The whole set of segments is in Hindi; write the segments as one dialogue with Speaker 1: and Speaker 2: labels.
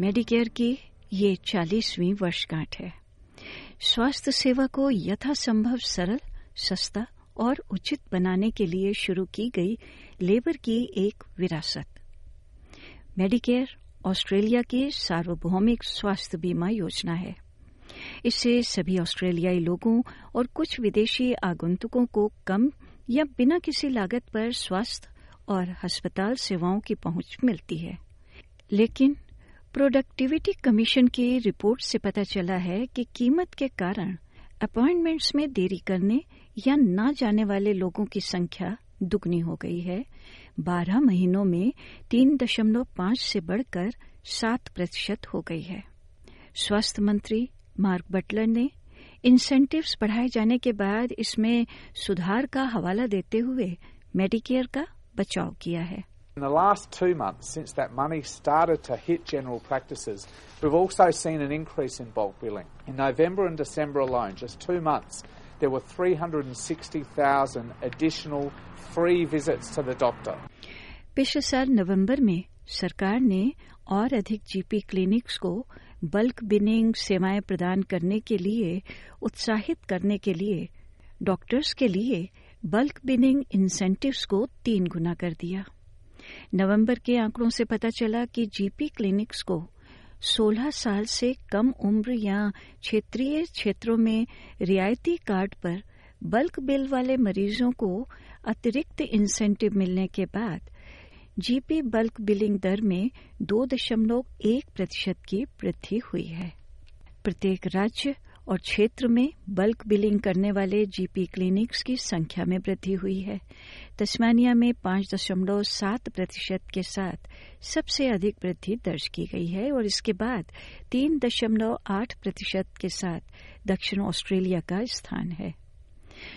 Speaker 1: मेडिकेयर की ये चालीसवीं वर्षगांठ है। स्वास्थ्य सेवा को यथासंभव सरल, सस्ता और उचित बनाने के लिए शुरू की गई लेबर की एक विरासत। मेडिकेयर ऑस्ट्रेलिया की सार्वभौमिक स्वास्थ्य बीमा योजना है। इससे सभी ऑस्ट्रेलियाई लोगों और कुछ विदेशी आगंतुकों को कम या बिना किसी लागत पर स्वास्थ्य और अस्पताल सेवाओं की पहुँच मिलती है। लेकिन प्रोडक्टिविटी कमीशन की रिपोर्ट से पता चला है कि कीमत के कारण अपॉइंटमेंट्स में देरी करने या न जाने वाले लोगों की संख्या दुगनी हो गई है। बारह महीनों में तीन दशमलव पाँच से बढ़कर सात प्रतिशत हो गई है। स्वास्थ्य मंत्री मार्क बटलर ने इंसेंटिव्स बढ़ाए जाने के बाद इसमें सुधार का हवाला देते हुए मेडिकेयर का बचाव किया है।
Speaker 2: In the last two months, since that money started to hit general practices, we've also seen an increase in bulk billing. In November and December alone, just two months, there were 360,000 additional free visits to the doctor.
Speaker 1: पिछले साल नवंबर में सरकार ने और अधिक जीपी क्लिनिक्स को बल्क बिनिंग सेवाएं प्रदान करने के लिए उत्साहित करने के लिए डॉक्टर्स के लिए बल्क बिनिंग इंसेंटिव्स को तीन गुना कर दिया नवंबर के आंकड़ों से पता चला कि जीपी क्लिनिक्स को 16 साल से कम उम्र या क्षेत्रीय क्षेत्रों में रियायती कार्ड पर बल्क बिल वाले मरीजों को अतिरिक्त इंसेंटिव मिलने के बाद जीपी बल्क बिलिंग दर में दो दशमलव एक प्रतिशत की वृद्धि हुई है। प्रत्येक राज्य और क्षेत्र में बल्क बिलिंग करने वाले जीपी क्लिनिक्स की संख्या में वृद्धि हुई है। तस्मानिया में पाँच दशमलव सात प्रतिशत के साथ सबसे अधिक वृद्धि दर्ज की गई है और इसके बाद तीन दशमलव आठ प्रतिशत के साथ दक्षिण ऑस्ट्रेलिया का स्थान है।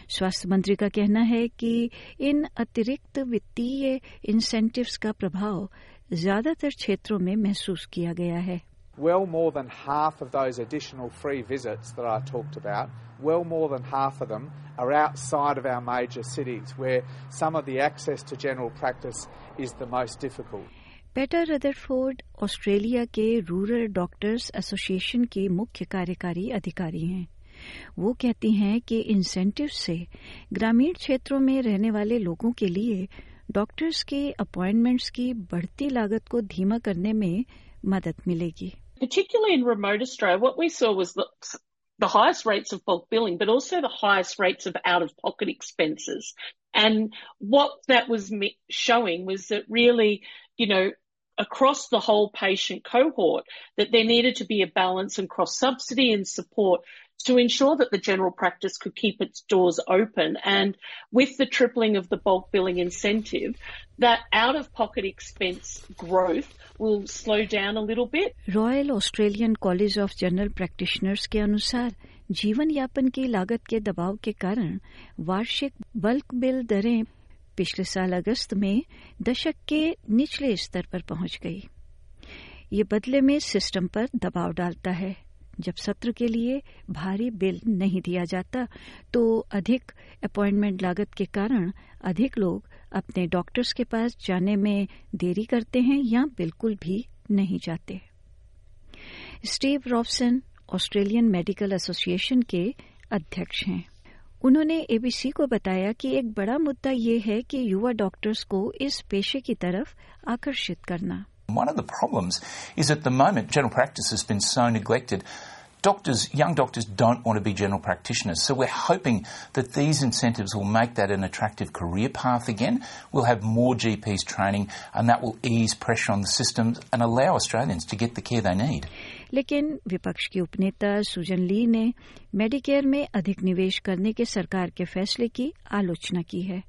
Speaker 1: स्वास्थ्य मंत्री का कहना है कि इन अतिरिक्त वित्तीय इंसेंटिव्स का प्रभाव ज़्यादातर क्षेत्रों में महसूस किया गया है।
Speaker 2: Well more than half of those additional free visits that I talked about, well more than half of them are outside of our major cities where some of the access to general practice is the most difficult.
Speaker 1: Peter Rutherford Australia के रूरल डॉक्टर्स एसोसिएशन की मुख्य कार्यकारी अधिकारी हैं वो कहती हैं कि इंसेंटिव से ग्रामीण क्षेत्रों में रहने वाले लोगों के लिए डॉक्टर्स के अपॉइंटमेंट्स की बढ़ती लागत को धीमा करने में मदद मिलेगी
Speaker 3: particularly in remote Australia, what we saw was the, the highest rates of bulk billing, but also the highest rates of out of pocket expenses. And what that was showing was that really, you know, across the whole patient cohort, that there needed to be a balance and cross subsidy and support to ensure that the general practice could keep its doors open. And with the tripling of the bulk billing incentive, that out of pocket expense growth will slow down a little bit.
Speaker 1: Royal Australian College of General Practitioners के अनुसार जीवन यापन की लागत के दबाव के कारण वार्षिक बल्क बिल दरें पिछले साल अगस्त में दशक के निचले स्तर पर पहुँच गई ये बदले में सिस्टम पर दबाव डालता है जब सत्र के लिए भारी बिल नहीं दिया जाता तो अधिक अपॉइंटमेंट लागत के कारण अधिक लोग अपने डॉक्टर्स के पास जाने में देरी करते हैं या बिल्कुल भी नहीं जाते। Steve Robson Australian Medical Association के अध्यक्ष हैं। उन्होंने एबीसी को बताया कि एक बड़ा मुद्दा यह है कि युवा डॉक्टर्स को इस पेशे की तरफ़ आकर्षित करना।
Speaker 4: One of the problems is at the moment general practice has been so neglected. Doctors, young doctors don't want to be general practitioners. So we're hoping that these incentives will make that an attractive career path again. We'll have more GPs training and that will ease pressure on the systems and allow Australians to get the care they need.
Speaker 1: लेकिन विपक्ष की उपनेता सुजन ली ने मेडिकेयर में अधिक निवेश करने के सरकार के फैसले की आलोचना की है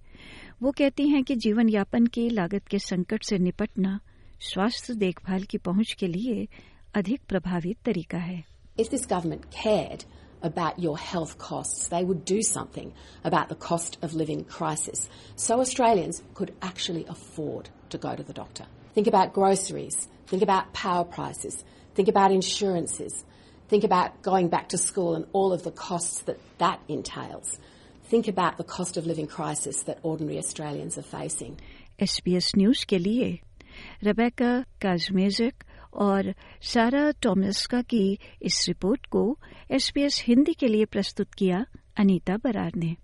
Speaker 1: वो कहती हैं कि जीवन यापन की लागत के संकट से निपटना स्वास्थ्य देखभाल की पहुंच के लिए अधिक प्रभावी तरीका है
Speaker 5: If this government cared about your health costs, they would do something about the cost of living crisis so Australians could actually afford to go to the doctor. Think about groceries, think about power prices, think about insurances, think about going back to school and all of the costs that that entails. Think about the cost of living crisis that ordinary Australians are facing.
Speaker 1: SBS news के लिए रेबेका काजमेजक और सारा टोमस्का की इस रिपोर्ट को एसपीएस हिंदी के लिए प्रस्तुत किया अनीता बरार ने।